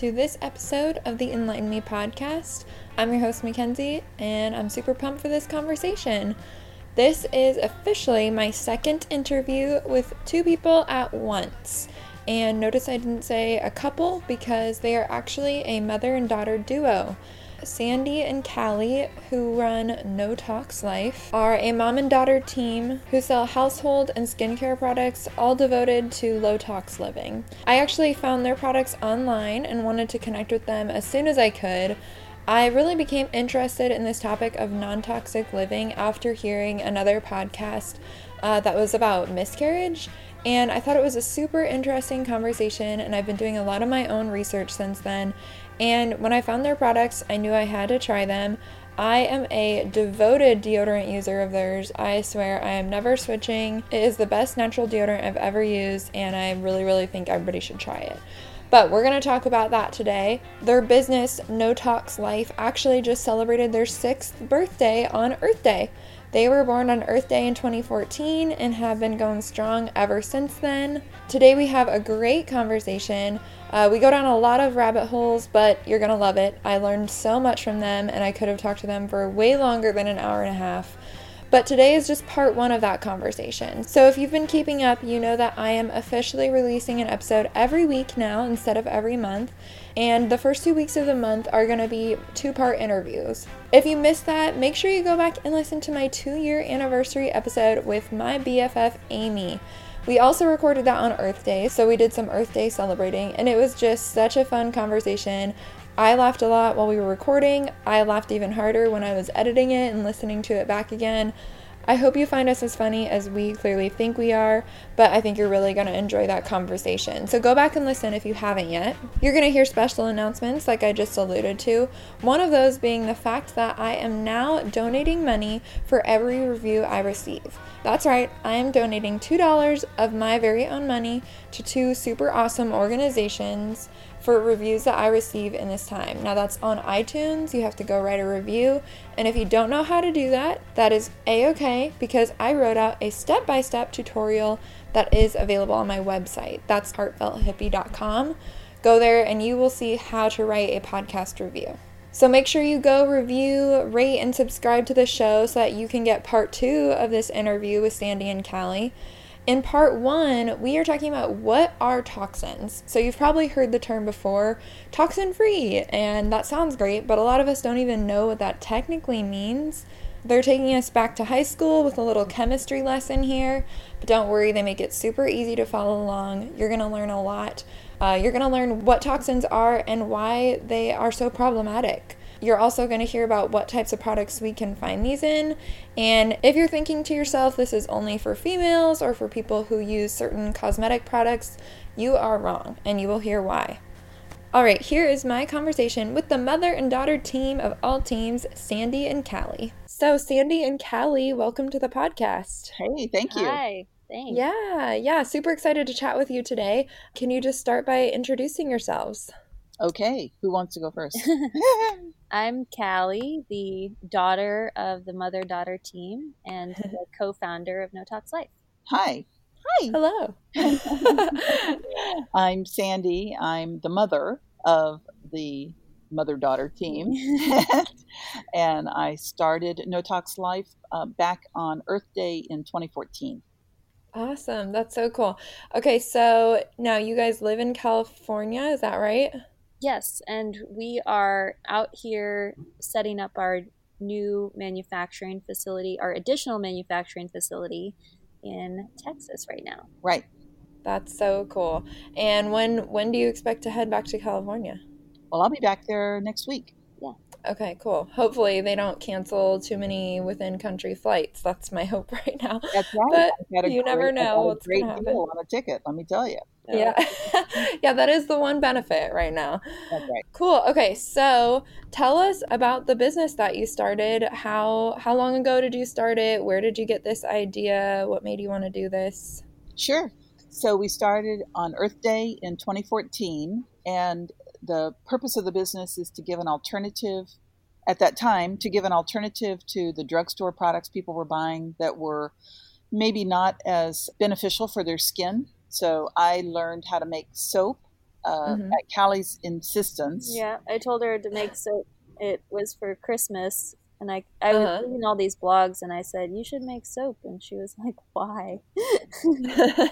to this episode of the Enlighten Me podcast. I'm your host, Mackenzie, and I'm super pumped for this conversation. This is officially my second interview with two people at once. And notice I didn't say a couple because they are actually a mother and daughter duo. Sandee and Callie, who run No Tox Life, are a mom and daughter team who sell household and skincare products all devoted to low tox living. I actually found their products online and wanted to connect with them as soon as I could. I really became interested in this topic of non toxic living after hearing another podcast uh, that was about miscarriage. And I thought it was a super interesting conversation, and I've been doing a lot of my own research since then. And when I found their products, I knew I had to try them. I am a devoted deodorant user of theirs. I swear I am never switching. It is the best natural deodorant I've ever used, and I really, really think everybody should try it. But we're going to talk about that today. Their business, No Tox Life, actually just celebrated their sixth birthday on Earth Day. They were born on Earth Day in 2014 and have been going strong ever since then. Today we have a great conversation. Uh, we go down a lot of rabbit holes, but you're gonna love it. I learned so much from them, and I could have talked to them for way longer than an hour and a half. But today is just part one of that conversation. So if you've been keeping up, you know that I am officially releasing an episode every week now instead of every month. And the first two weeks of the month are going to be two part interviews. If you missed that, make sure you go back and listen to my two year anniversary episode with my BFF Amy. We also recorded that on Earth Day, so we did some Earth Day celebrating, and it was just such a fun conversation. I laughed a lot while we were recording. I laughed even harder when I was editing it and listening to it back again. I hope you find us as funny as we clearly think we are, but I think you're really going to enjoy that conversation. So go back and listen if you haven't yet. You're going to hear special announcements like I just alluded to. One of those being the fact that I am now donating money for every review I receive. That's right, I am donating $2 of my very own money to two super awesome organizations for reviews that I receive in this time. Now, that's on iTunes. You have to go write a review. And if you don't know how to do that, that is a okay because I wrote out a step by step tutorial that is available on my website. That's heartfelthippie.com. Go there and you will see how to write a podcast review. So make sure you go review, rate, and subscribe to the show so that you can get part two of this interview with Sandee and Callie. In part one, we are talking about what are toxins. So, you've probably heard the term before toxin free, and that sounds great, but a lot of us don't even know what that technically means. They're taking us back to high school with a little chemistry lesson here, but don't worry, they make it super easy to follow along. You're to learn a lot. Uh, you're to learn what toxins are and why they are so problematic. You're also going to hear about what types of products we can find these in. And if you're thinking to yourself, this is only for females or for people who use certain cosmetic products, you are wrong, and you will hear why. All right, here is my conversation with the mother and daughter team of all teams, Sandee and Callie. So, Sandee and Callie, welcome to the podcast. Hey, thank you. Hi. Thanks. Yeah, yeah, super excited to chat with you today. Can you just start by introducing yourselves? Okay, who wants to go first? I'm Callie, the daughter of the mother daughter team and the co founder of No Tox Life. Hi. Hi. Hello. I'm Sandee. I'm the mother of the mother daughter team. and I started No Tox Life uh, back on Earth Day in 2014. Awesome. That's so cool. Okay, so now you guys live in California, is that right? Yes, and we are out here setting up our new manufacturing facility, our additional manufacturing facility in Texas right now. Right. That's so cool. And when when do you expect to head back to California? Well, I'll be back there next week. Yeah. Okay, cool. Hopefully they don't cancel too many within country flights. That's my hope right now. That's right. But you never know what's going to happen. Deal on a ticket, let me tell you. Yeah. yeah, that is the one benefit right now. That's right. Cool. Okay, so tell us about the business that you started. How how long ago did you start it? Where did you get this idea? What made you want to do this? Sure. So we started on Earth Day in 2014, and the purpose of the business is to give an alternative at that time to give an alternative to the drugstore products people were buying that were maybe not as beneficial for their skin. So I learned how to make soap uh, Mhm. at Callie's insistence. Yeah, I told her to make soap. It was for Christmas, and I I was Uh-huh. reading all these blogs, and I said you should make soap, and she was like, "Why?"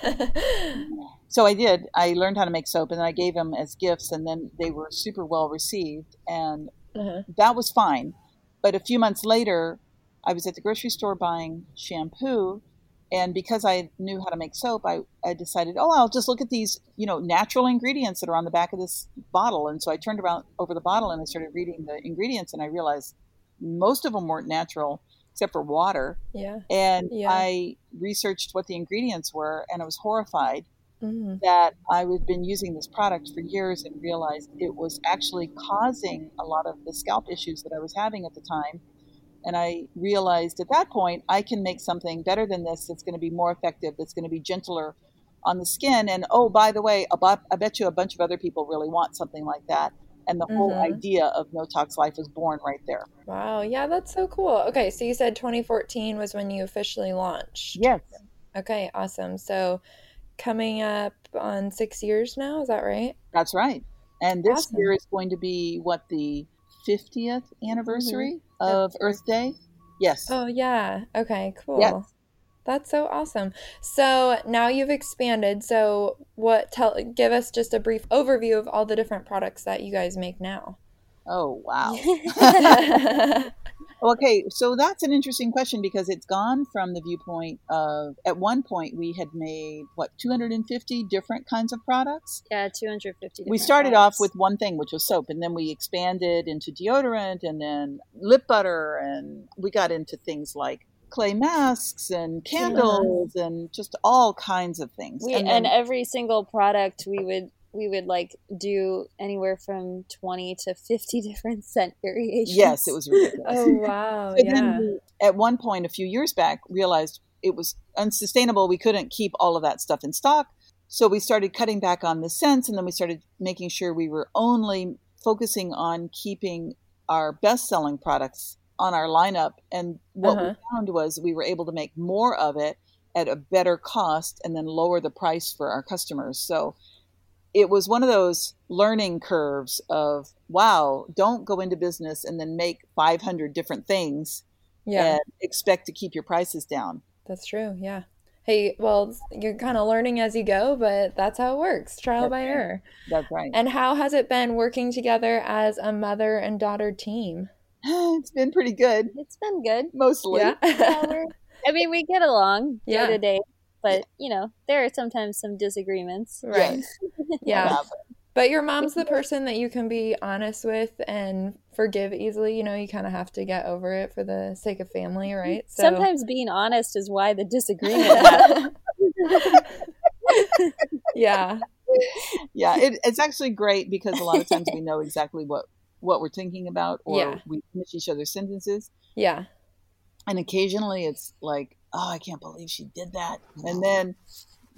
So I did. I learned how to make soap, and I gave them as gifts, and then they were super well received, and uh-huh. that was fine. But a few months later, I was at the grocery store buying shampoo, and because I knew how to make soap, I, I decided, oh, I'll just look at these, you know, natural ingredients that are on the back of this bottle. And so I turned around over the bottle and I started reading the ingredients, and I realized most of them weren't natural except for water. Yeah. And Yeah. I researched what the ingredients were, and I was horrified Mhm. that I had been using this product for years and realized it was actually causing a lot of the scalp issues that I was having at the time. And I realized at that point, I can make something better than this that's going to be more effective, that's going to be gentler on the skin. And oh, by the way, I bet you a bunch of other people really want something like that. And the whole Mhm. idea of No Tox Life was born right there. Wow. Yeah, that's so cool. Okay, so you said 2014 was when you officially launched. Yes, Okay, awesome. So coming up on six years now, is that right? that's right. And this Awesome. year is going to be what the 50th anniversary mm-hmm. of That's Earth Day. Yes. Oh, yeah. Okay, cool. Yes. That's so awesome. So now you've expanded. So what tell give us just a brief overview of all the different products that you guys make now. Oh, wow. Okay, so that's an interesting question because it's gone from the viewpoint of at one point we had made what 250 different kinds of products. yeah, two hundred fifty. We started off with one thing, which was soap, and then we expanded into deodorant and then lip butter, and we got into things like clay masks and candles and just all kinds of things. we and and, every single product we would we would like do anywhere from 20 to 50 different scent variations yes, it was ridiculous. Oh wow. So Yeah. then we, at one point a few years back, realized it was unsustainable. We couldn't keep all of that stuff in stock. So we started cutting back on the scents, and then we started making sure we were only focusing on keeping our best selling products on our lineup. And what Uh-huh. we found was we were able to make more of it at a better cost and then lower the price for our customers. So it was one of those learning curves of wow, don't go into business and then make 500 different things Yeah. and expect to keep your prices down. That's true. Yeah. Hey, well, you're kind of learning as you go, but that's how it works. Trial That's by right. error. That's right. And how has it been working together as a mother and daughter team? it's been pretty good, it's been good mostly. Yeah, we're- i mean we get along Yeah. day to day but you know there are sometimes some disagreements Right. Yeah. Yeah. But your mom's the person that you can be honest with and forgive easily. You know, you kind of have to get over it for the sake of family, mm-hmm. right? So sometimes being honest is why the disagreement yeah. Yeah, it, it's actually great because a lot of times we know exactly what what we're thinking about, or Yeah. we finish each other's sentences, Yeah. and occasionally it's like, "Oh, I can't believe she did that," and then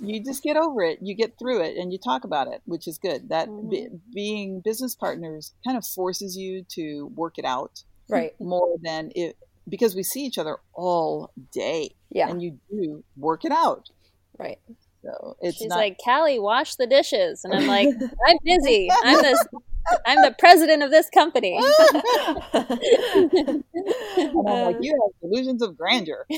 you just get over it, you get through it, and you talk about it, which is good. That be, mm-hmm. being business partners kind of forces you to work it out Right. more than it because we see each other all day, Yeah. and you do work it out. Right. So it's she's not like callie wash the dishes and i'm like i'm busy i'm the i'm the president of this company and I'm like, uh, you have delusions of grandeur.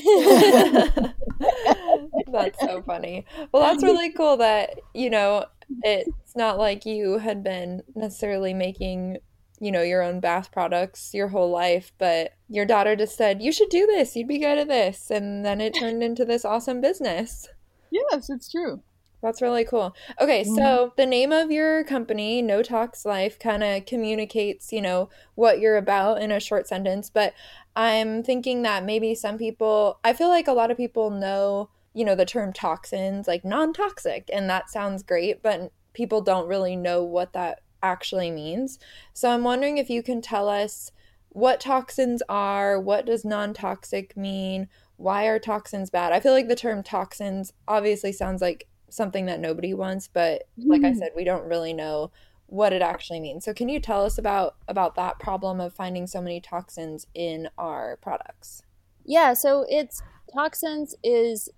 that's so funny. Well, that's really cool that, you know, it's not like you had been necessarily making, you know, your own bath products your whole life, but your daughter just said, you should do this. You'd be good at this. And then it turned into this awesome business. Yes, it's true. That's really cool. Okay, so the name of your company, No Tox Life, kind of communicates, you know, what you're about in a short sentence. But I'm thinking that maybe some people, I feel like a lot of people know, you know, the term toxins, like non toxic, and that sounds great, but people don't really know what that actually means. So I'm wondering if you can tell us what toxins are, what does non toxic mean, why are toxins bad? I feel like the term toxins obviously sounds like something that nobody wants, but like I mm-hmm. said, we don't really know what it actually means. So can you tell us about about that problem of finding so many toxins in our products? Yeah, so it's toxins is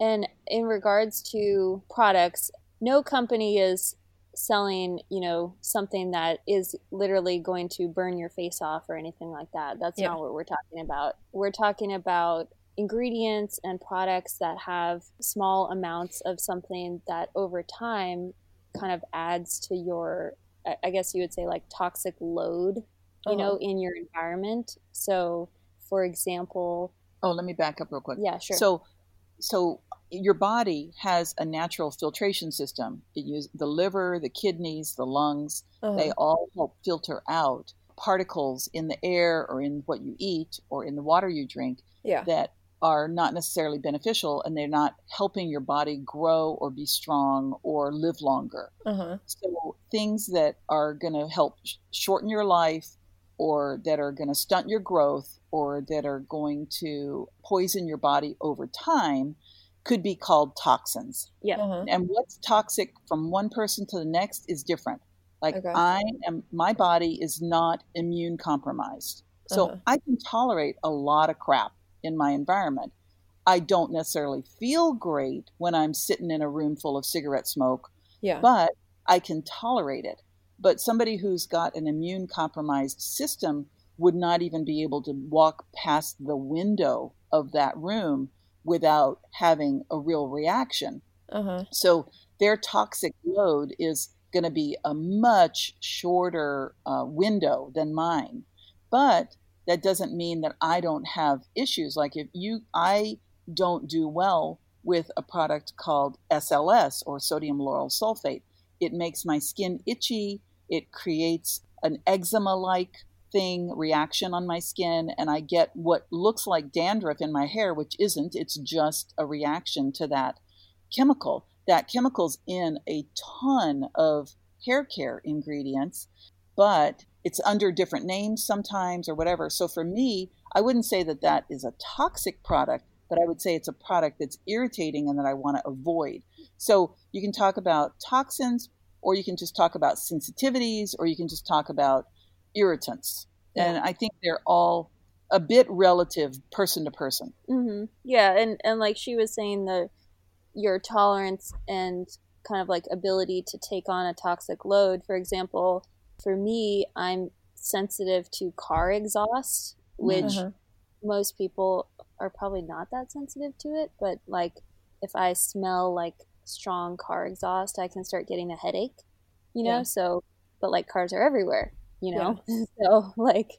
and in regards to products, no company is selling, you know, something that is literally going to burn your face off or anything like that. That's Yeah. not what we're talking about. We're talking about ingredients and products that have small amounts of something that over time kind of adds to your I- guess you would say like toxic load, you know, Uh-huh. in your environment. So, for example, Oh, let me back up real quick. yeah, sure. So, so your body has a natural filtration system. It uses the liver, the kidneys, the lungs. Uh-huh. They all help filter out particles in the air or in what you eat or in the water you drink yeah. that are not necessarily beneficial and they're not helping your body grow or be strong or live longer. Uh-huh. So things that are going to help sh- shorten your life or that are going to stunt your growth or that are going to poison your body over time could be called toxins. yeah. Uh-huh. And what's toxic from one person to the next is different. Like Okay. I am my body is not immune compromised. So Uh-huh. I can tolerate a lot of crap in my environment. I don't necessarily feel great when I'm sitting in a room full of cigarette smoke Yeah. but I can tolerate it. But somebody who's got an immune compromised system would not even be able to walk past the window of that room without having a real reaction. Uh-huh. So their toxic load is going to be a much shorter uh, window than mine. But that doesn't mean that I don't have issues. Like if you, I don't do well with a product called SLS or sodium lauryl sulfate. It makes my skin itchy. It creates an eczema like thing reaction on my skin and I get what looks like dandruff in my hair, which isn't. It's just a reaction to that chemical. That chemical's in a ton of hair care ingredients, but it's under different names sometimes or whatever. So for me, I wouldn't say that that is a toxic product, but I would say it's a product that's irritating and that I want to avoid. So you can talk about toxins, or you can just talk about sensitivities, or you can just talk about irritants. And I think they're all a bit relative person to person. hmm Yeah, and and like she was saying, the your tolerance and kind of like ability to take on a toxic load. For example, for me, I'm sensitive to car exhaust, which Uh-huh. most people are probably not that sensitive to it. But like, if I smell like strong car exhaust, I can start getting a headache. You know, Yeah. so but like cars are everywhere. You know, so like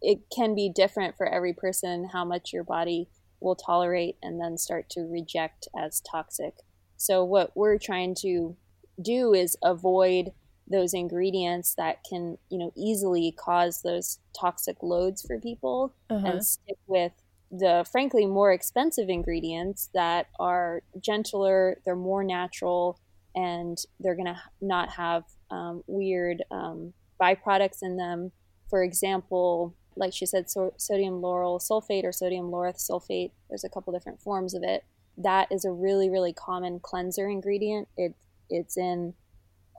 it can be different for every person how much your body will tolerate and then start to reject as toxic. So what we're trying to do is avoid those ingredients that can, you know, easily cause those toxic loads for people Uh-huh. and stick with the frankly more expensive ingredients that are gentler, they're more natural, and they're going to not have um, weird um, byproducts in them. For example, like she said, so- sodium lauryl sulfate or sodium laureth sulfate, there's a couple different forms of it. That is a really, really common cleanser ingredient. It, it's in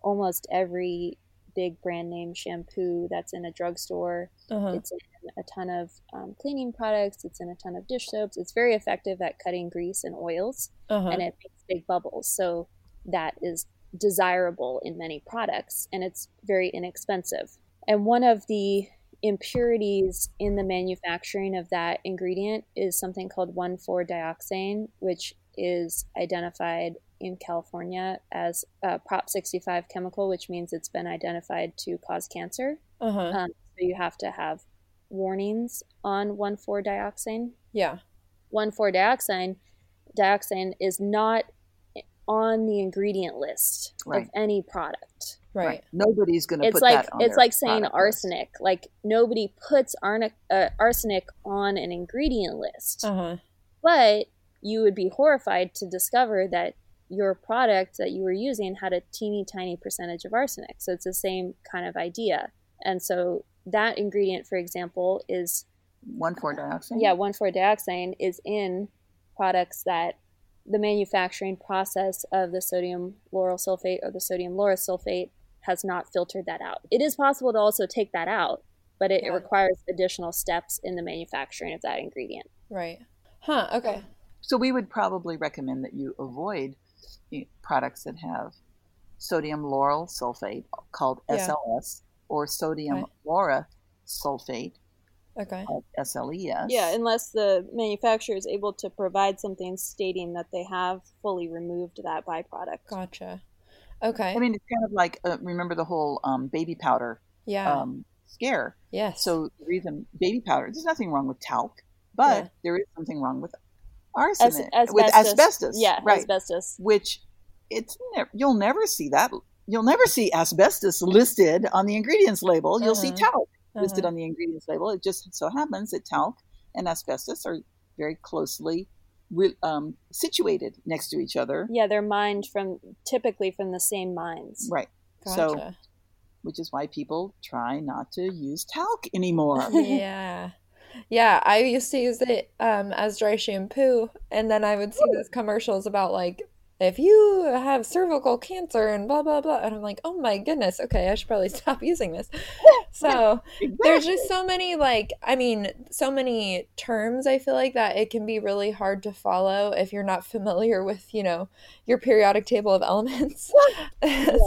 almost every big brand name shampoo that's in a drugstore. Uh-huh. It's in a ton of um, cleaning products. It's in a ton of dish soaps. It's very effective at cutting grease and oils, Uh-huh. and it makes big bubbles. So that is desirable in many products, and it's very inexpensive. And one of the impurities in the manufacturing of that ingredient is something called 1,4-dioxane, which is identified in California as a Prop 65 chemical, which means it's been identified to cause cancer. Uh-huh. Um, so you have to have warnings on 1,4-dioxane. Yeah. 1,4-dioxane dioxane is not on the ingredient list Right. of any product. Right. Nobody's going to It's put like that on it's their like saying product list. arsenic. Like nobody puts arnic, uh, arsenic on an ingredient list, Uh-huh. but you would be horrified to discover that your product that you were using had a teeny tiny percentage of arsenic. So it's the same kind of idea. And so that ingredient, for example, is One four dioxane. yeah, 1,4-dioxane is in products that the manufacturing process of the sodium lauryl sulfate or the sodium laureth sulfate has not filtered that out. It is possible to also take that out, but it, it requires additional steps in the manufacturing of that ingredient. Right. Huh. Okay. So we would probably recommend that you avoid products that have sodium lauryl sulfate called Yeah. SLS or sodium Okay. laura sulfate Okay. called SLES. Yeah, unless the manufacturer is able to provide something stating that they have fully removed that byproduct. Gotcha. Okay. I mean, it's kind of like uh, remember the whole um, baby powder yeah. um, scare. yes. So the reason baby powder, there's nothing wrong with talc, but Yeah. there is something wrong with As- arsenic, with asbestos. Yeah, right. asbestos. Which it's ne- you'll never see that. You'll never see asbestos listed on the ingredients label. You'll see Uh-huh. talc listed Uh-huh. on the ingredients label. It just so happens that talc and asbestos are very closely re- um, situated next to each other. Yeah, they're mined from typically from the same mines. Right. So, which is why people try not to use talc anymore. yeah. Yeah, I used to use it um, as dry shampoo, and then I would see those commercials about like if you have cervical cancer and blah blah blah, and I'm like, oh my goodness, okay, I should probably stop using this. So there's just so many like I mean, so many terms. I feel like that it can be really hard to follow if you're not familiar with you know your periodic table of elements.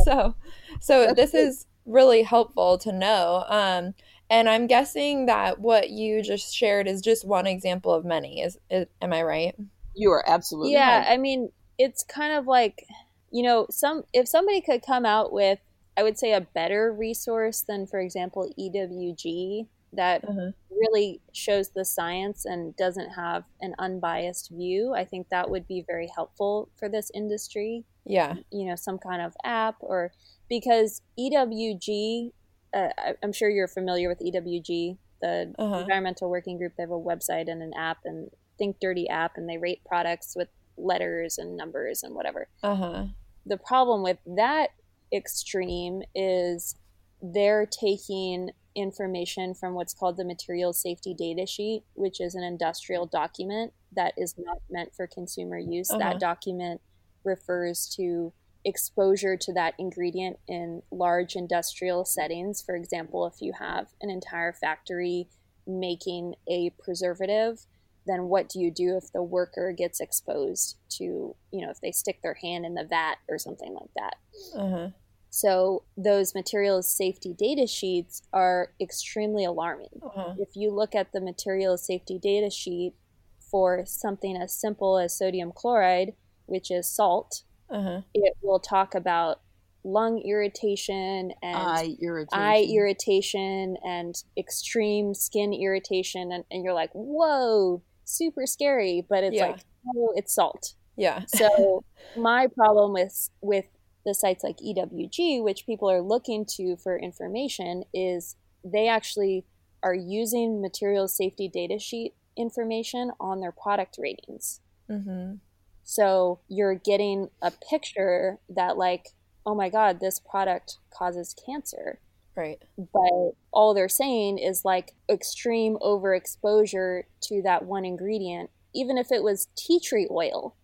so, so That's this good. is really helpful to know. Um, and I'm guessing that what you just shared is just one example of many. Is, is am I right? you are absolutely right. yeah, right. I mean, it's kind of like, you know, some if somebody could come out with, I would say, a better resource than, for example, EWG that Uh-huh. really shows the science and doesn't have an unbiased view. I think that would be very helpful for this industry. Yeah. You know, some kind of app or because EWG, uh, I- I'm sure you're familiar with EWG, the Uh-huh. Environmental Working Group. They have a website and an app and Think Dirty app, and they rate products with letters and numbers and whatever. Uh huh. The problem with that extreme is they're taking information from what's called the material Safety Data Sheet, which is an industrial document that is not meant for consumer use. Uh-huh. That document refers to exposure to that ingredient in large industrial settings. For example, if you have an entire factory making a preservative, then what do you do if the worker gets exposed to, you know, if they stick their hand in the vat or something like that? Uh huh. So those materials safety data sheets are extremely alarming. Uh-huh. If you look at the materials safety data sheet for something as simple as sodium chloride, which is salt, Uh-huh. it will talk about lung irritation and eye irritation. eye irritation and extreme skin irritation and, and you're like whoa super scary but it's Yeah. like oh it's salt Yeah. so my problem with with the sites like ewg which people are looking to for information is they actually are using material safety data sheet information on their product ratings Mm-hmm. So you're getting a picture that like oh my god this product causes cancer Right. but all they're saying is like extreme overexposure to that one ingredient, even if it was tea tree oil,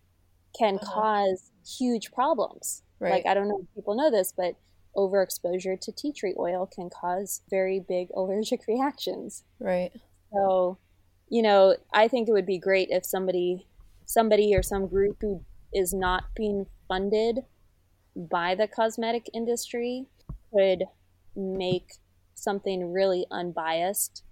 can Uh-huh. cause huge problems. Right. Like, I don't know if people know this, but overexposure to tea tree oil can cause very big allergic reactions. right. So, you know, I think it would be great if somebody, somebody or some group who is not being funded by the cosmetic industry could make something really unbiased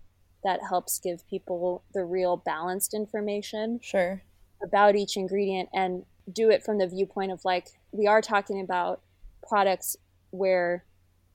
that helps give people the real balanced information Sure. about each ingredient and do it from the viewpoint of like we are talking about products where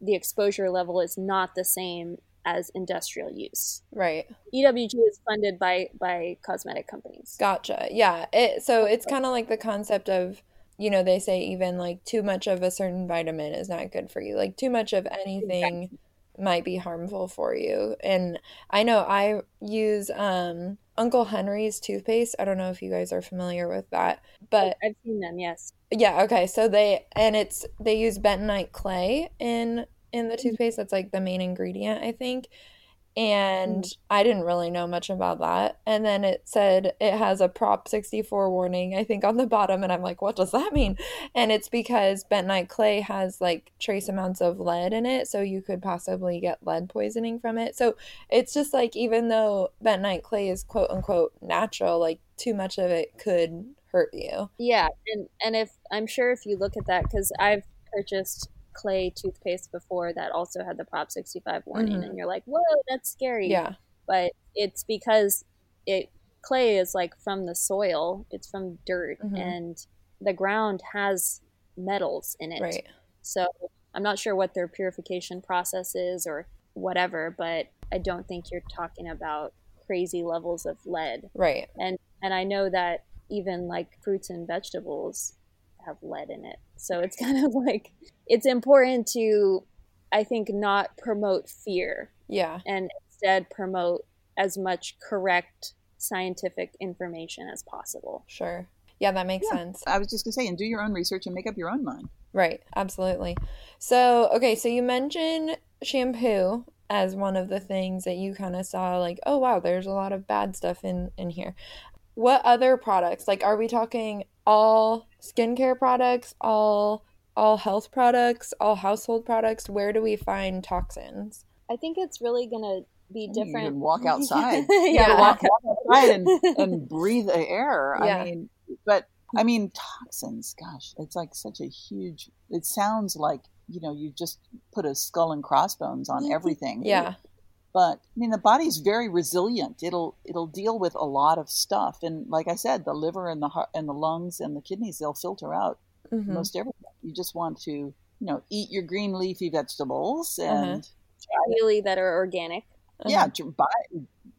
the exposure level is not the same as industrial use. Right. EWG is funded by by cosmetic companies. Gotcha. Yeah. It so it's kind of like the concept of, you know, they say even like too much of a certain vitamin is not good for you. Like too much of anything might be harmful for you. And I know I use um Uncle Henry's toothpaste. I don't know if you guys are familiar with that, but I've seen them, yes. yeah, okay. So they and it's they use bentonite clay in in the mm-hmm. toothpaste. That's like the main ingredient, I think. And mm-hmm. I didn't really know much about that. And then it said it has a Prop 64 warning, I think, on the bottom. And I'm like, what does that mean? And it's because bentonite clay has like trace amounts of lead in it. So you could possibly get lead poisoning from it. So it's just like, even though bentonite clay is quote unquote natural, like too much of it could hurt you. Yeah, and and if I'm sure if you look at that cuz I've purchased clay toothpaste before that also had the Prop 65 warning, Mhm. and you're like, whoa, that's scary. Yeah. But it's because it clay is like from the soil, it's from dirt, Mhm. and the ground has metals in it. Right. So I'm not sure what their purification process is or whatever, but I don't think you're talking about crazy levels of lead. Right. And and I know that even like fruits and vegetables have lead in it. So it's kind of like it's important to I think not promote fear Yeah. and instead promote as much correct scientific information as possible. Sure. Yeah, that makes Yeah. sense. I was just gonna say, and do your own research and make up your own mind. Right, absolutely. So, okay, so you mentioned shampoo as one of the things that you kind of saw like, oh wow, there's a lot of bad stuff in in here. What other products? Like are we talking all skincare products, all all health products, all household products? Where do we find toxins? I think it's really going to be I mean, you different. can walk outside. yeah, Yeah. walk walk outside and, and breathe the air. Yeah. I mean, but I mean, toxins. Gosh, it's like such a huge. It sounds like you know you just put a skull and crossbones on everything. Yeah. But I mean, the body's very resilient. It'll it'll deal with a lot of stuff, and like I said, the liver and the heart and the lungs and the kidneys they'll filter out Mhm. most everything. You just want to you know eat your green leafy vegetables Uh-huh. and ideally that are organic. yeah, Uh-huh. to buy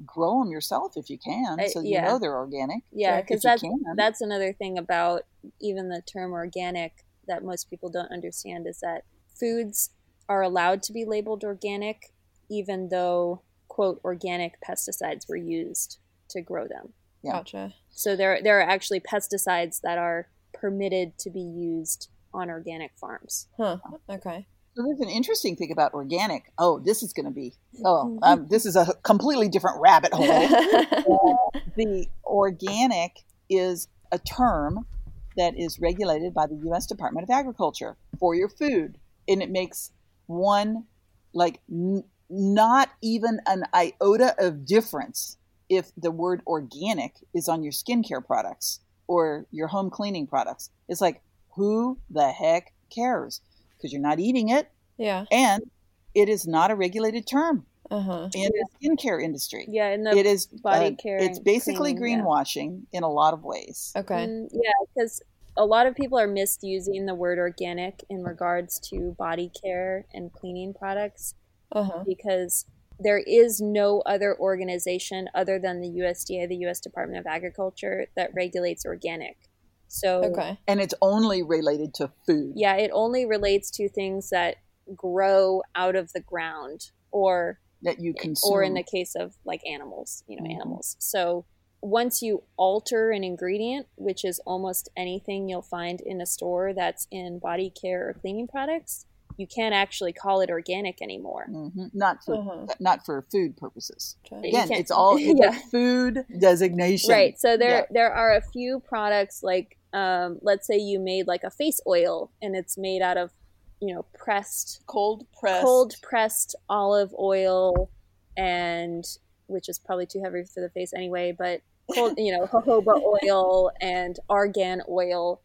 grow them yourself if you can, Uh, so you yeah. know they're organic. Yeah, because that's that's another thing about even the term organic that most people don't understand is that foods are allowed to be labeled organic even though quote organic pesticides were used to grow them. Yeah. Gotcha. So there there are actually pesticides that are permitted to be used on organic farms. Huh. Okay. So there's an interesting thing about organic. Oh, this is going to be. Oh, um, this is a completely different rabbit hole. the organic is a term that is regulated by the U.S. Department of Agriculture for your food, and it makes one like n- not even an iota of difference if the word organic is on your skincare products or your home cleaning products. It's like who the heck cares? Because you're not eating it, yeah. and it is not a regulated term Uh-huh. in the skincare industry. Yeah, in the It is body uh, care It's basically cleaning, yeah. greenwashing in a lot of ways. Okay. Mm, yeah, because a lot of people are misusing the word organic in regards to body care and cleaning products Uh-huh. because there is no other organization other than the USDA, the U.S. Department of Agriculture, that regulates organic. So, Okay. And it's only related to food. yeah, it only relates to things that grow out of the ground or That you consume. or in the case of like animals, you know, Mhm. animals. So once you alter an ingredient, which is almost anything you'll find in a store that's in body care or cleaning products, you can't actually call it organic anymore. Mhm. not for Uh-huh. not for food purposes. Okay. Again, it's all it's Yeah. food designation. Right. So there Yeah. there are a few products like um, let's say you made like a face oil and it's made out of you know pressed Cold pressed. cold pressed olive oil and which is probably too heavy for the face anyway but cold you know jojoba oil and argan oil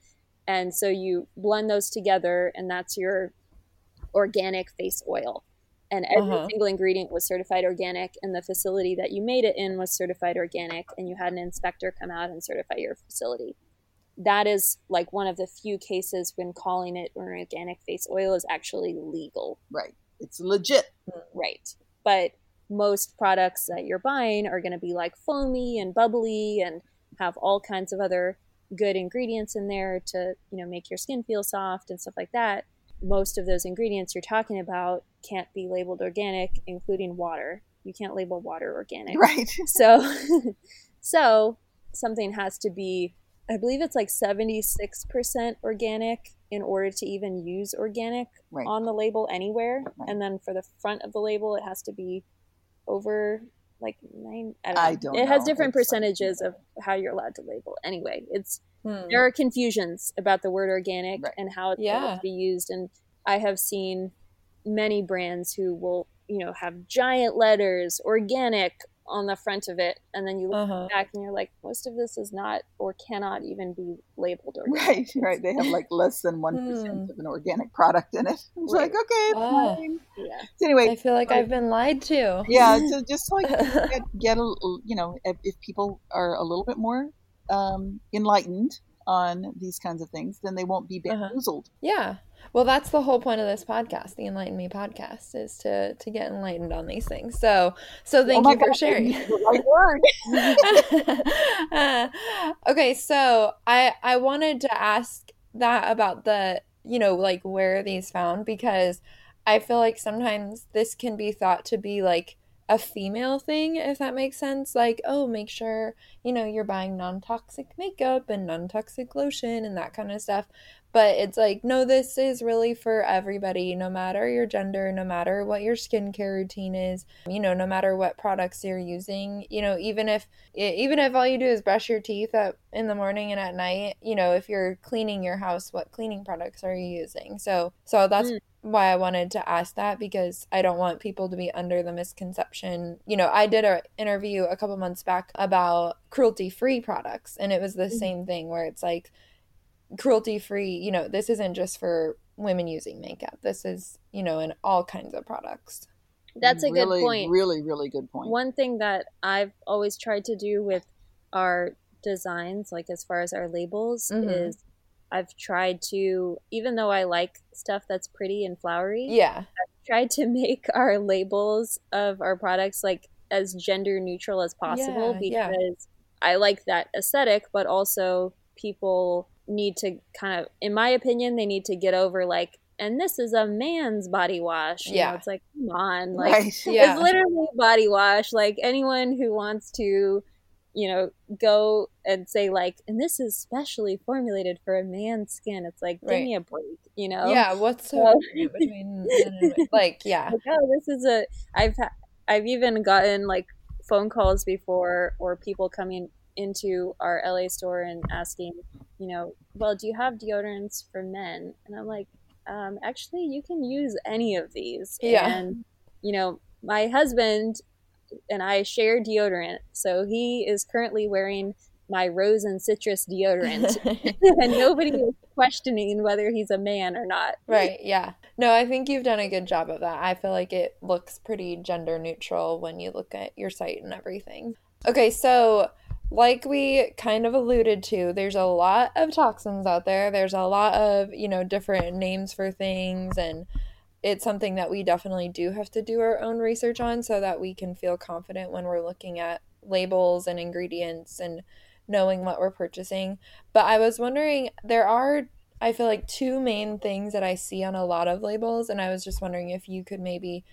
and so you blend those together and that's your organic face oil and every Uh-huh. single ingredient was certified organic and the facility that you made it in was certified organic and you had an inspector come out and certify your facility that is like one of the few cases when calling it an organic face oil is actually legal Right. It's legit. Right. But most products that you're buying are going to be like foamy and bubbly and have all kinds of other good ingredients in there to, you know, make your skin feel soft and stuff like that. Most of those ingredients you're talking about can't be labeled organic, including water. You can't label water organic. Right. So so something has to be I believe it's like 76% organic in order to even use organic Right. on the label anywhere. Right. And then for the front of the label, it has to be over like nine. I don't. I don't it has different It's like- percentages of how you're allowed to label. Anyway, it's Hmm. there are confusions about the word organic Right. and how it's Yeah. to be used. And I have seen many brands who will, you know, have giant letters organic on the front of it, and then you look Uh-huh. back and you're like, most of this is not or cannot even be labeled organic. Right, right. They have like less than one percent of an organic product in it. It's Right. like okay, Ah. fine. Yeah. So anyway, I feel like I've been lied to. yeah. So just like get, get a l- you know if, if people are a little bit more um, enlightened on these kinds of things, then they won't be Uh-huh. bamboozled. Yeah. Well, that's the whole point of this podcast, the Enlighten Me podcast, is to to get enlightened on these things. So, so thank oh you for God, sharing. right word. Uh, okay, so I I wanted to ask that about the you know like where are these found because I feel like sometimes this can be thought to be like a female thing if that makes sense. Like oh make sure you know you're buying non-toxic makeup and non-toxic lotion and that kind of stuff. But it's like no this is really for everybody no matter your gender no matter what your skincare routine is you know no matter what products you're using. You know even if even if all you do is brush your teeth up in the morning and at night you know if you're cleaning your house what cleaning products are you using? So so that's Mm. Why i wanted to ask that because i don't want people to be under the misconception you know i did an interview a couple months back about cruelty free products and it was the Mhm. same thing where it's like cruelty free you know this isn't just for women using makeup this is you know in all kinds of products That's a really, good point. Really, really good point. One thing that I've always tried to do with our designs, like as far as our labels, Mhm. is I've tried to, even though I like stuff that's pretty and flowery, yeah I've tried to make our labels of our products like as gender neutral as possible Yeah, because yeah. I like that aesthetic, but also people need to kind of, in my opinion, they need to get over like, and this is a man's body wash. You know, Yeah. it's like, come on. Like, right. yeah it's literally body wash. Like anyone who wants to, you know, go and say like, and this is specially formulated for a man's skin. It's like, give Right. me a break, you know? yeah what's so between men and women? like yeah Like, oh, this is a. I've ha- I've even gotten like phone calls before or people coming into our LA store and asking, you know, well, do you have deodorants for men? And I'm like, um, actually, you can use any of these. Yeah. And you know, my husband and I share deodorant, so he is currently wearing my rose and citrus deodorant, and nobody is questioning whether he's a man or not. Right, yeah. No, I think you've done a good job of that. I feel like it looks pretty gender neutral when you look at your site and everything. Okay, so like we kind of alluded to, there's a lot of toxins out there. There's a lot of, you know, different names for things and it's something that we definitely do have to do our own research on so that we can feel confident when we're looking at labels and ingredients and knowing what we're purchasing. But I was wondering, there are I feel like two main things that I see on a lot of labels, and I was just wondering if you could maybe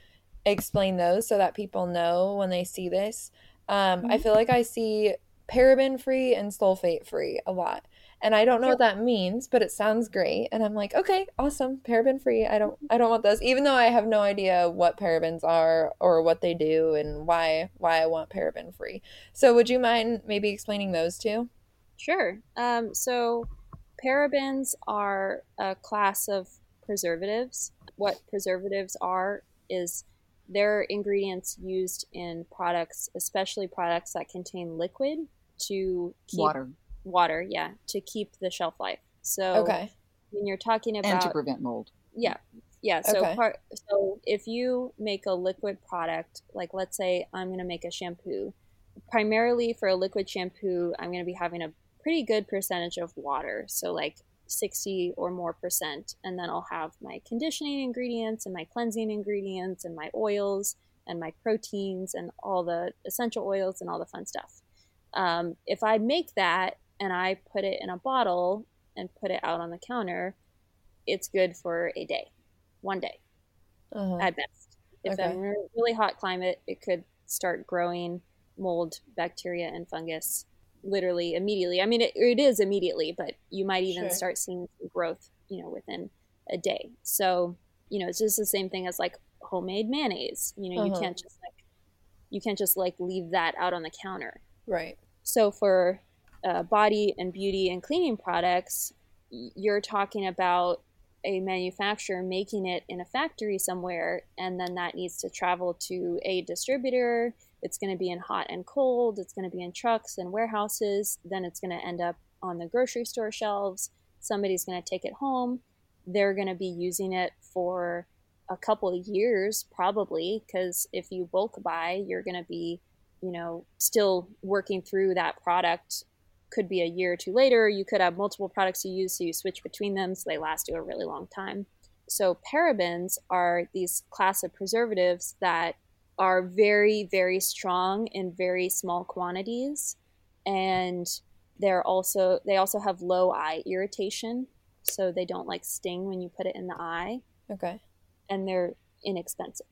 explain those so that people know when they see this. Um, I Mhm. feel like I see paraben free and sulfate free a lot. And I don't know Sure. what that means, but it sounds great. And I'm like, okay, awesome, paraben free. I don't I don't want those, even though I have no idea what parabens are or what they do and why why I want paraben free. So would you mind maybe explaining those two? Sure. Um, so parabens are a class of preservatives. What preservatives are is they're ingredients used in products, especially products that contain liquid to keep Water water, yeah, to keep the shelf life. So Okay. when you're talking about and to prevent mold. yeah yeah so Okay. part so if you make a liquid product like let's say i'm going to make a shampoo primarily for a liquid shampoo i'm going to be having a pretty good percentage of water so like 60 or more percent and then i'll have my conditioning ingredients and my cleansing ingredients and my oils and my proteins and all the essential oils and all the fun stuff um, if i make that and i put it in a bottle and put it out on the counter it's good for a day, one day Uh-huh. at best. If Okay. I'm in a really hot climate, it could start growing mold, bacteria, and fungus literally immediately. I mean, it, it is immediately, but you might even Sure. start seeing growth, you know, within a day. So, you know, it's just the same thing as like homemade mayonnaise. You know, Uh-huh. you can't just like you can't just like leave that out on the counter. Right. So for uh, body and beauty and cleaning products, you're talking about a manufacturer making it in a factory somewhere, and then that needs to travel to a distributor. It's going to be in hot and cold, it's going to be in trucks and warehouses, then it's going to end up on the grocery store shelves. Somebody's going to take it home. They're going to be using it for a couple of years, probably, because if you bulk buy, you're going to be, you know, still working through that product could be a year or two later. You could have multiple products you use, so you switch between them so they last you a really long time. So, parabens are these class of preservatives that are very, very strong in very small quantities. And they're also, they also have low eye irritation. So, they don't like sting when you put it in the eye. Okay. And they're inexpensive.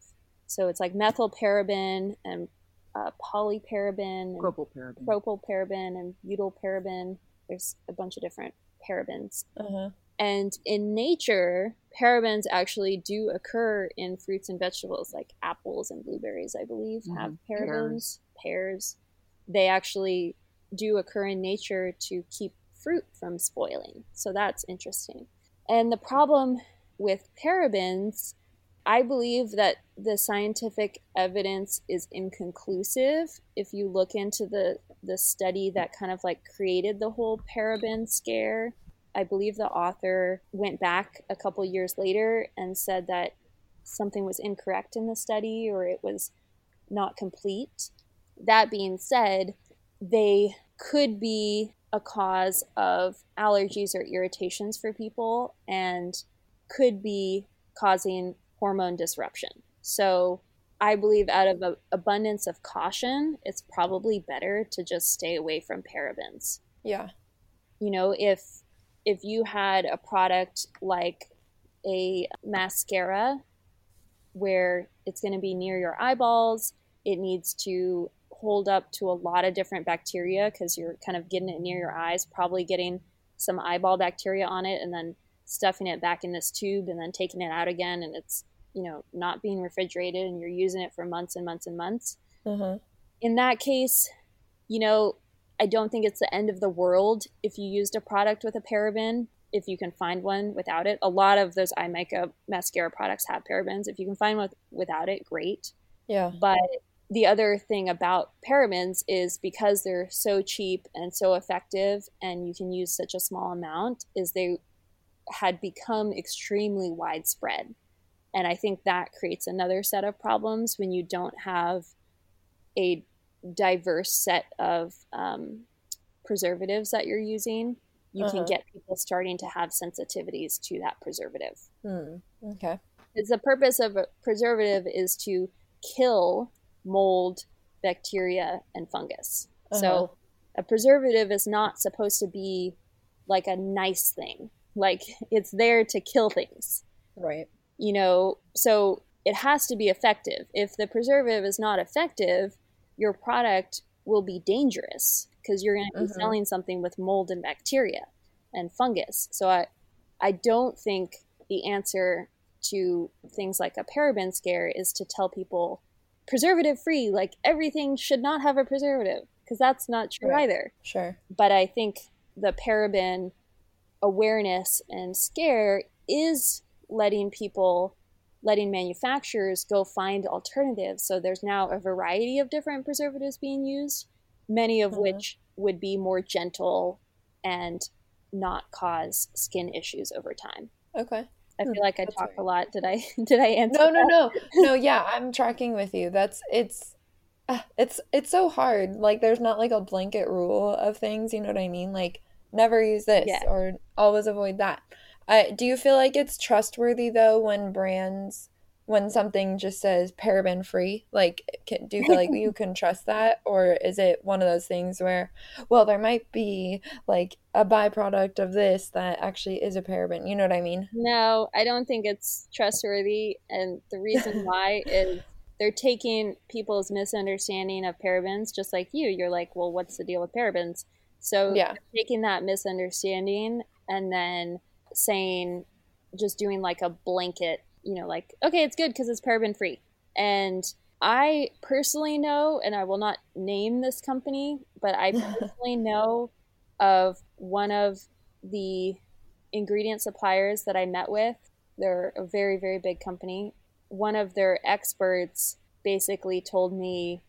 So, it's like methylparaben and uh, polyparaben, propylparaben, propylparaben, and butylparaben. There's a bunch of different parabens. Uh-huh. And in nature, parabens actually do occur in fruits and vegetables, like apples and blueberries, I believe, mm-hmm. have parabens, pears. pears. They actually do occur in nature to keep fruit from spoiling. So that's interesting. And the problem with parabens I believe that the scientific evidence is inconclusive. If you look into the the study that kind of like created the whole paraben scare, I believe the author went back a couple years later and said that something was incorrect in the study or it was not complete. That being said, they could be a cause of allergies or irritations for people and could be causing hormone disruption. So I believe out of an abundance of caution, it's probably better to just stay away from parabens. Yeah. You know, if if you had a product like a mascara where it's going to be near your eyeballs, it needs to hold up to a lot of different bacteria because you're kind of getting it near your eyes, probably getting some eyeball bacteria on it and then stuffing it back in this tube and then taking it out again and it's you know not being refrigerated and you're using it for months and months and months. Mm-hmm. in that case you know i don't think it's the end of the world if you used a product with a paraben if you can find one without it. A lot of those eye makeup mascara products have parabens. If you can find one without it great. Yeah. But the other thing about parabens is because they're so cheap and so effective and you can use such a small amount is they had become extremely widespread and I think that creates another set of problems when you don't have a diverse set of um, preservatives that you're using. You uh-huh. can get people starting to have sensitivities to that preservative. Hmm. Okay. Because the purpose of a preservative is to kill mold, bacteria, and fungus. Uh-huh. So a preservative is not supposed to be like a nice thing. Like it's there to kill things. Right you know, so it has to be effective. If the preservative is not effective, your product will be dangerous because you're going to be mm-hmm. selling something with mold and bacteria and fungus. So I, I don't think the answer to things like a paraben scare is to tell people preservative free, like everything should not have a preservative because that's not true right. either. Sure. But I think the paraben awareness and scare is letting people letting manufacturers go find alternatives. So there's now a variety of different preservatives being used many of mm-hmm. which would be more gentle and not cause skin issues over time. Okay. I feel like i that's talked right. a lot. Did i did i answer no no no. No yeah i'm tracking with you. That's it's uh, it's it's so hard. Like there's not like a blanket rule of things you know what i mean? Like never use this yeah. or always avoid that uh, do you feel like it's trustworthy though when brands when something just says paraben free? Like can, do you feel like you can trust that? Or is it one of those things where well there might be like a byproduct of this that actually is a paraben you know what i mean? No i don't think it's trustworthy and the reason why is they're taking people's misunderstanding of parabens just like you. You're like well what's the deal with parabens? So yeah. taking that misunderstanding and then saying just doing like a blanket, you know, like, okay, it's good because it's paraben free. And I personally know, and I will not name this company, but I personally know of one of the ingredient suppliers that I met with, they're a very, very big company. One of their experts basically told me,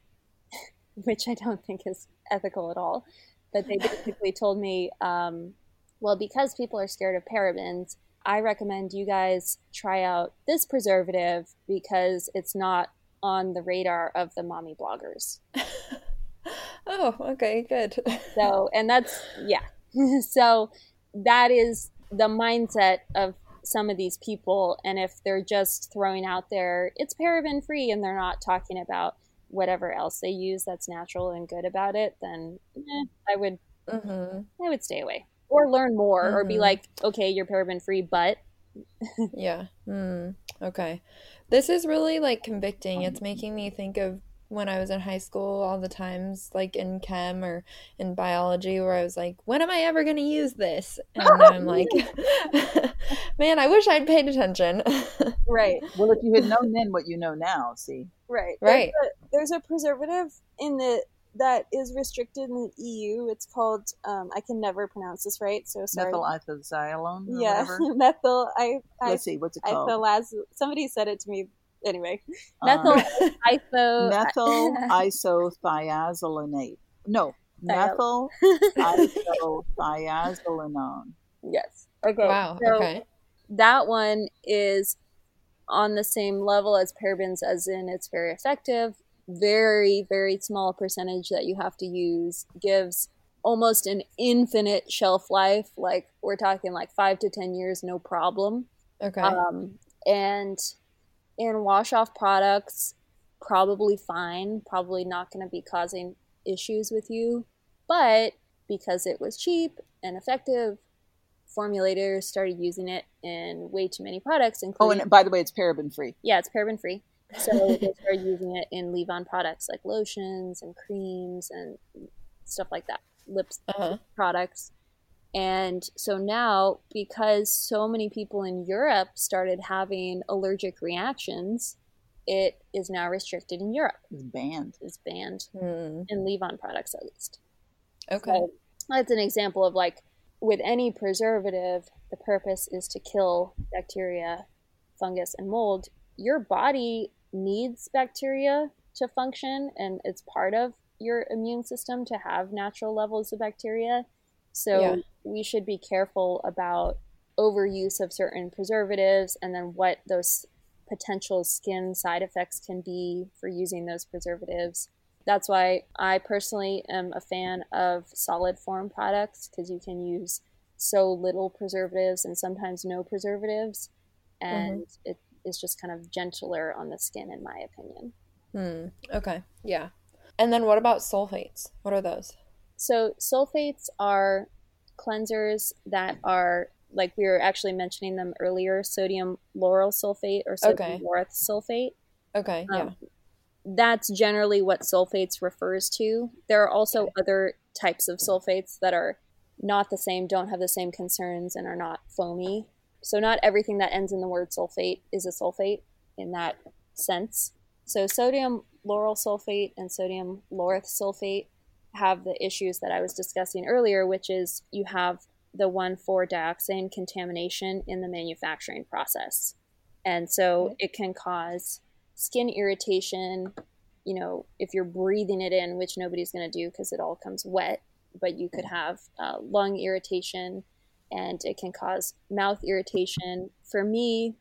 which I don't think is ethical at all, but they basically told me, um, well, because people are scared of parabens, I recommend you guys try out this preservative because it's not on the radar of the mommy bloggers. oh, okay, good. so, and that's, yeah. so that is the mindset of some of these people. And if they're just throwing out there, it's paraben free, and they're not talking about whatever else they use that's natural and good about it, then eh, I would, mm-hmm. I would stay away or learn more mm-hmm. or be mm-hmm. like, okay, you're paraben free, but. yeah. Mm. Okay. This is really like convicting. It's making me think of when I was in high school, all the times, like in chem or in biology, where I was like, when am I ever going to use this? And I'm like, man, I wish I'd paid attention. right. Well, if you had known then what you know now, see? Right. Right. There's a, there's a preservative in the that is restricted in the EU. It's called um, I can never pronounce this right, so sorry. Methyl isoxazolone. Yeah, methyl. I, I let's see what's it called. Ithilaz- somebody said it to me anyway. Methyl um, iso methyl isothiazolinate. No, methyl isothiazolinone. Yes. Okay. Wow. So okay. That one is on the same level as parabens, as in it's very effective. Very, very small percentage that you have to use gives almost an infinite shelf life. Like we're talking like five to ten years, no problem. Okay. Um, and in wash off products, probably fine, probably not going to be causing issues with you. But because it was cheap and effective, formulators started using it in way too many products. Including, oh, and by the way, it's paraben free. Yeah, it's paraben free. So they started using it in leave on products like lotions and creams and stuff like that, lip uh-huh. products. And so now, because so many people in Europe started having allergic reactions, it is now restricted in Europe. It's banned. It's banned mm. in leave-on products, at least. Okay, so that's an example of like with any preservative, the purpose is to kill bacteria, fungus, and mold. Your body needs bacteria to function, and it's part of your immune system to have natural levels of bacteria. So yeah. we should be careful about overuse of certain preservatives and then what those potential skin side effects can be for using those preservatives. That's why I personally am a fan of solid form products because you can use so little preservatives and sometimes no preservatives, and mm-hmm. it is just kind of gentler on the skin, in my opinion. Hmm. Okay. Yeah. And then what about sulfates? What are those? So sulfates are cleansers that are like we were actually mentioning them earlier sodium lauryl sulfate or sodium okay. sulfate okay um, yeah that's generally what sulfates refers to there are also okay. other types of sulfates that are not the same don't have the same concerns and are not foamy so not everything that ends in the word sulfate is a sulfate in that sense. So sodium lauryl sulfate and sodium laureth sulfate have the issues that I was discussing earlier, which is you have the 1,4-dioxane contamination in the manufacturing process. And so it can cause skin irritation, you know, if you're breathing it in, which nobody's going to do because it all comes wet, but you could have uh, lung irritation and it can cause mouth irritation. For me,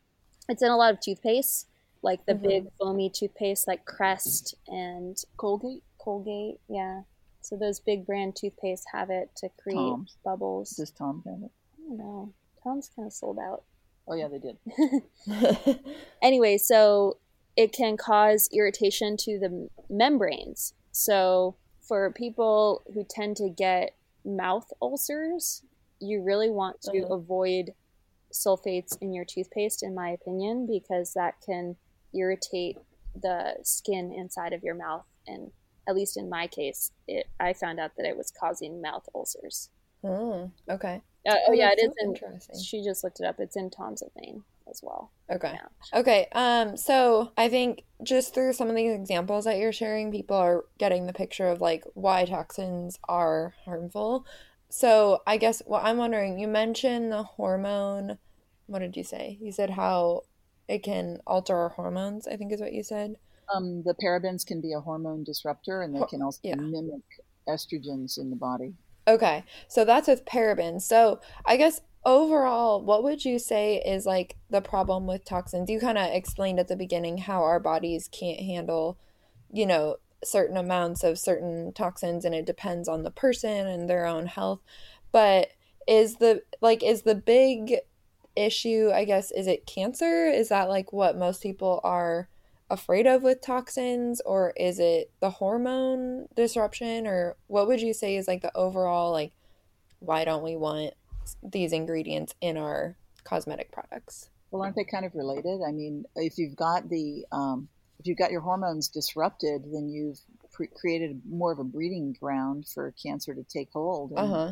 it's in a lot of toothpaste, like the mm-hmm. big foamy toothpaste like Crest and Colgate. Colgate, yeah. So those big brand toothpaste have it to create Tom's. bubbles. Does Tom have it? I don't know. Tom's kind of sold out. Oh yeah, they did. anyway, so it can cause irritation to the membranes. So for people who tend to get mouth ulcers, you really want to uh-huh. avoid sulfates in your toothpaste, in my opinion, because that can irritate the skin inside of your mouth and at least in my case, it I found out that it was causing mouth ulcers. Mm, okay. Uh, oh, oh yeah, it is interesting. She just looked it up. It's in Tom's of Maine as well. Okay. Yeah. Okay. Um. So I think just through some of these examples that you're sharing, people are getting the picture of like why toxins are harmful. So I guess what I'm wondering, you mentioned the hormone. What did you say? You said how it can alter our hormones. I think is what you said. Um, the parabens can be a hormone disruptor, and they can also yeah. mimic estrogens in the body. Okay, so that's with parabens. So I guess overall, what would you say is like the problem with toxins? You kind of explained at the beginning how our bodies can't handle, you know, certain amounts of certain toxins and it depends on the person and their own health. But is the like is the big issue, I guess, is it cancer? Is that like what most people are afraid of with toxins or is it the hormone disruption or what would you say is like the overall like why don't we want these ingredients in our cosmetic products Well, aren't they kind of related? I mean, if you've got the um, if you've got your hormones disrupted, then you've pre- created more of a breeding ground for cancer to take hold and, uh-huh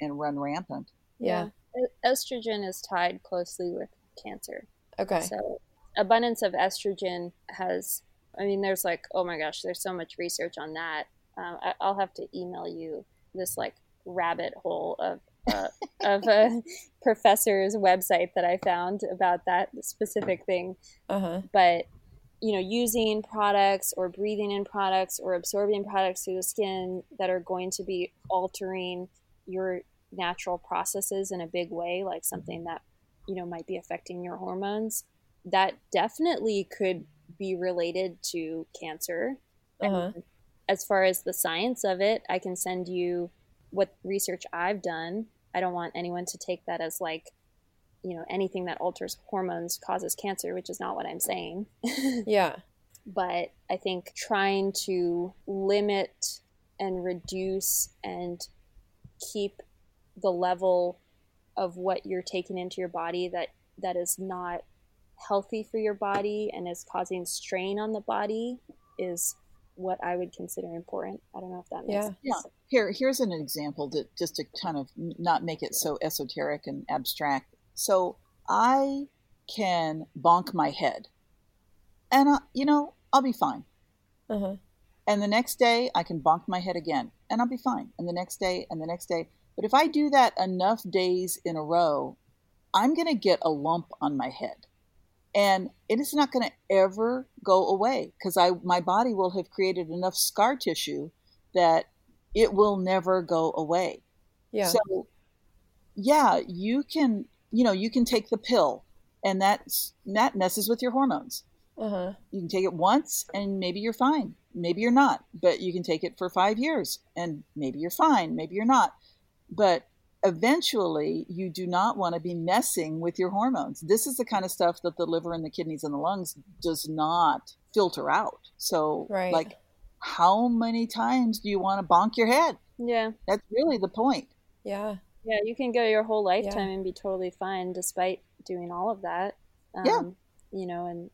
and run rampant. yeah E- Estrogen is tied closely with cancer. okay So, abundance of estrogen has, I mean, there's like, oh my gosh, there's so much research on that. Um, I, I'll have to email you this like rabbit hole of uh, of a professor's website that I found about that specific thing. uh-huh But you know, using products or breathing in products or absorbing products through the skin that are going to be altering your natural processes in a big way, like something that you know might be affecting your hormones, that definitely could be related to cancer. uh-huh And as far as the science of it, I can send you what research I've done. I don't want anyone to take that as like, you know, anything that alters hormones causes cancer, which is not what I'm saying. yeah but I think trying to limit and reduce and keep the level of what you're taking into your body that that is not healthy for your body and is causing strain on the body is what I would consider important. I don't know if that makes Yeah. sense. Yeah. Here, here's an example to just to kind of not make it so esoteric and abstract. So I can bonk my head, and I, you know I'll be fine. uh-huh And the next day I can bonk my head again, and I'll be fine. And the next day, and the next day. But if I do that enough days in a row, I'm going to get a lump on my head, and it is not going to ever go away because I my body will have created enough scar tissue that it will never go away. yeah So, yeah, you can, you know, you can take the pill, and that's that messes with your hormones. uh-huh You can take it once, and maybe you're fine. Maybe you're not, but you can take it for five years, and maybe you're fine. Maybe you're not, but eventually, you do not want to be messing with your hormones. This is the kind of stuff that the liver and the kidneys and the lungs does not filter out. So, Right. like, how many times do you want to bonk your head? Yeah. That's really the point. yeah Yeah, you can go your whole Yeah. lifetime and be totally fine despite doing all of that. Um, Yeah. You know, and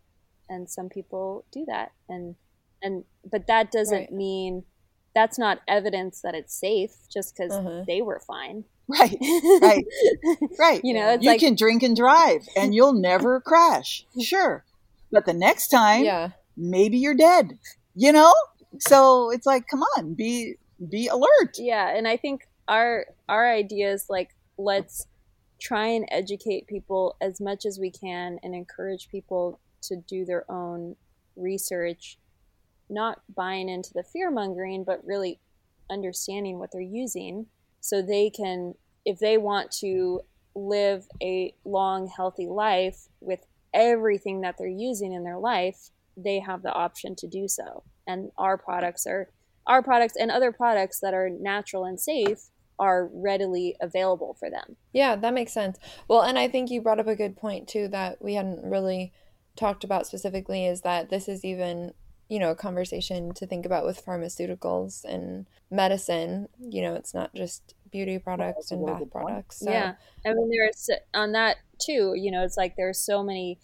and some people do that, and and but that doesn't Right. mean that's not evidence that it's safe just because Uh-huh. they were fine. Right, right, right. You know, you like can drink and drive and you'll never crash. Sure. But the next time, yeah maybe you're dead. You know? So it's like, come on, be be alert. yeah, and I think our our idea is like let's try and educate people as much as we can and encourage people to do their own research not buying into the fear mongering but really understanding what they're using so they can if they want to live a long healthy life with everything that they're using in their life they have the option to do so. And our products are our products and other products that are natural and safe are readily available for them Yeah, that makes sense. Well, and I think you brought up a good point too that we hadn't really talked about specifically is that this is even, you know, a conversation to think about with pharmaceuticals and medicine. You know, it's not just beauty products and really bath products. So, yeah i mean there's on that too you know it's like there's so many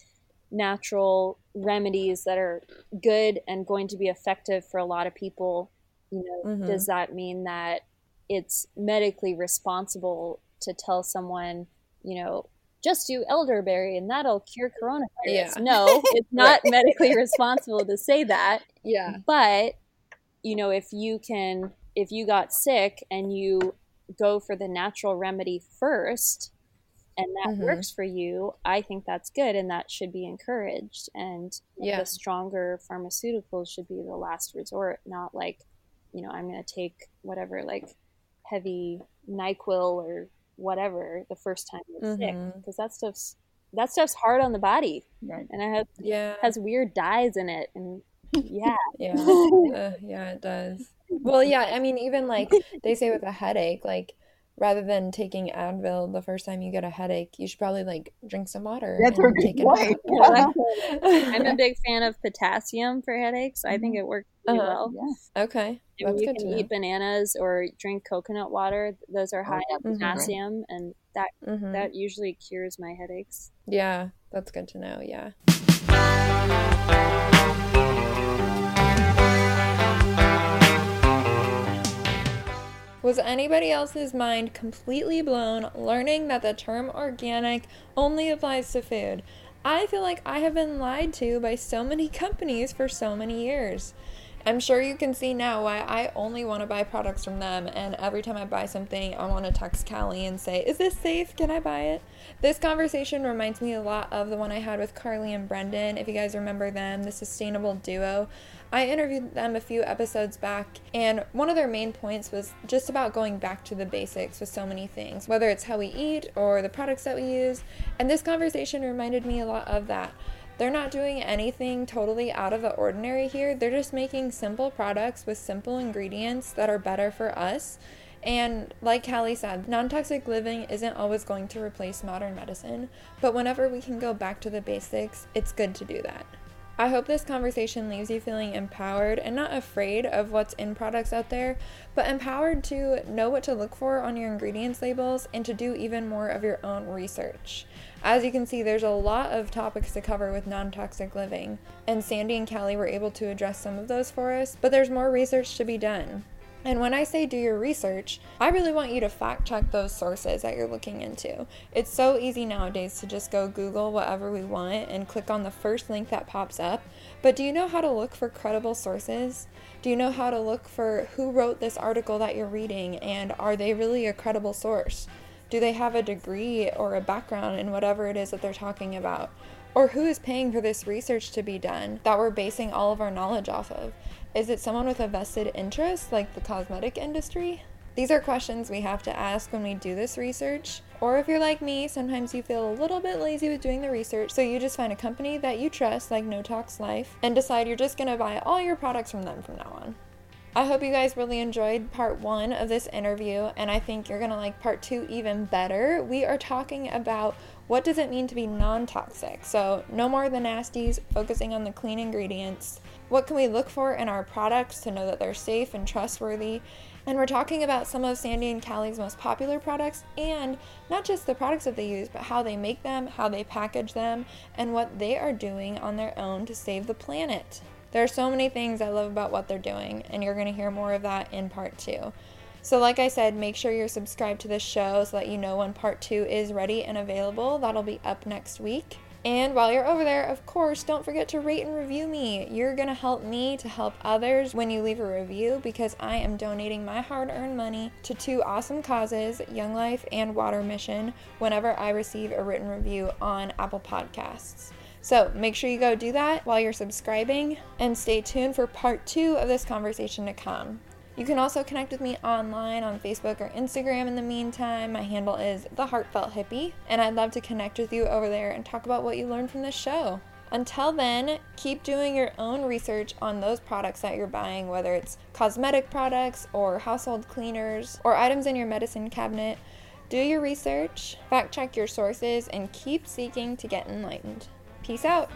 natural remedies that are good and going to be effective for a lot of people you know Mhm. does that mean that it's medically responsible to tell someone you know just do elderberry and that'll cure coronavirus Yeah. no it's not medically responsible to say that Yeah. but you know if you can if you got sick and you go for the natural remedy first and that Mhm. works for you, I think that's good and that should be encouraged. And Yeah. the stronger pharmaceuticals should be the last resort, not like, you know, I'm going to take whatever, like heavy NyQuil or whatever the first time you're sick Mhm. because that stuff's that stuff's hard on the body Right. and it has, Yeah. has weird dyes in it and yeah Yeah. uh, yeah, it does. Well, yeah, I mean, even like they say with a headache, like rather than taking Advil the first time you get a headache, you should probably like drink some water That's and a good take a point. nap. I'm a big fan of potassium for headaches. I think it works really Uh-huh. well. Yeah. Okay, And that's you good can to know. eat bananas or drink coconut water. Those are high yeah, in those are great. potassium, and that Mhm. that usually cures my headaches. Yeah, that's good to know. Yeah. Was anybody else's mind completely blown learning that the term organic only applies to food? I feel like I have been lied to by so many companies for so many years. I'm sure you can see now why I only want to buy products from them, and every time I buy something, I want to text Callie and say, Is this safe? Can I buy it? This conversation reminds me a lot of the one I had with Carly and Brendan, if you guys remember them, the sustainable duo. I interviewed them a few episodes back, and one of their main points was just about going back to the basics with so many things, whether it's how we eat or the products that we use. And this conversation reminded me a lot of that. They're not doing anything totally out of the ordinary here. They're just making simple products with simple ingredients that are better for us. And like Callie said, non toxic living isn't always going to replace modern medicine, but whenever we can go back to the basics, it's good to do that. I hope this conversation leaves you feeling empowered and not afraid of what's in products out there, but empowered to know what to look for on your ingredients labels and to do even more of your own research. As you can see, there's a lot of topics to cover with non toxic living, and Sandee and Callie were able to address some of those for us, but there's more research to be done. And when I say do your research, I really want you to fact check those sources that you're looking into. It's so easy nowadays to just go Google whatever we want and click on the first link that pops up. But do you know how to look for credible sources? Do you know how to look for who wrote this article that you're reading and are they really a credible source? Do they have a degree or a background in whatever it is that they're talking about? Or who is paying for this research to be done that we're basing all of our knowledge off of? Is it someone with a vested interest, like the cosmetic industry? These are questions we have to ask when we do this research. Or if you're like me, sometimes you feel a little bit lazy with doing the research, so you just find a company that you trust, like No Tox Life, and decide you're just gonna buy all your products from them from now on. I hope you guys really enjoyed part one of this interview, and I think you're gonna like part two even better. We are talking about what does it mean to be non-toxic. So no more the nasties, focusing on the clean ingredients. What can we look for in our products to know that they're safe and trustworthy? And we're talking about some of Sandee and Callie's most popular products and not just the products that they use, but how they make them, how they package them, and what they are doing on their own to save the planet. There are so many things I love about what they're doing, and you're going to hear more of that in part two. So, like I said, make sure you're subscribed to this show so that you know when part two is ready and available. That'll be up next week. And while you're over there, of course, don't forget to rate and review me. You're going to help me to help others when you leave a review because I am donating my hard earned money to two awesome causes, Young Life and Water Mission, whenever I receive a written review on Apple Podcasts. So make sure you go do that while you're subscribing and stay tuned for part two of this conversation to come. You can also connect with me online on Facebook or Instagram in the meantime. My handle is The Heartfelt Hippie, and I'd love to connect with you over there and talk about what you learned from this show. Until then, keep doing your own research on those products that you're buying, whether it's cosmetic products or household cleaners or items in your medicine cabinet. Do your research, fact check your sources, and keep seeking to get enlightened. Peace out.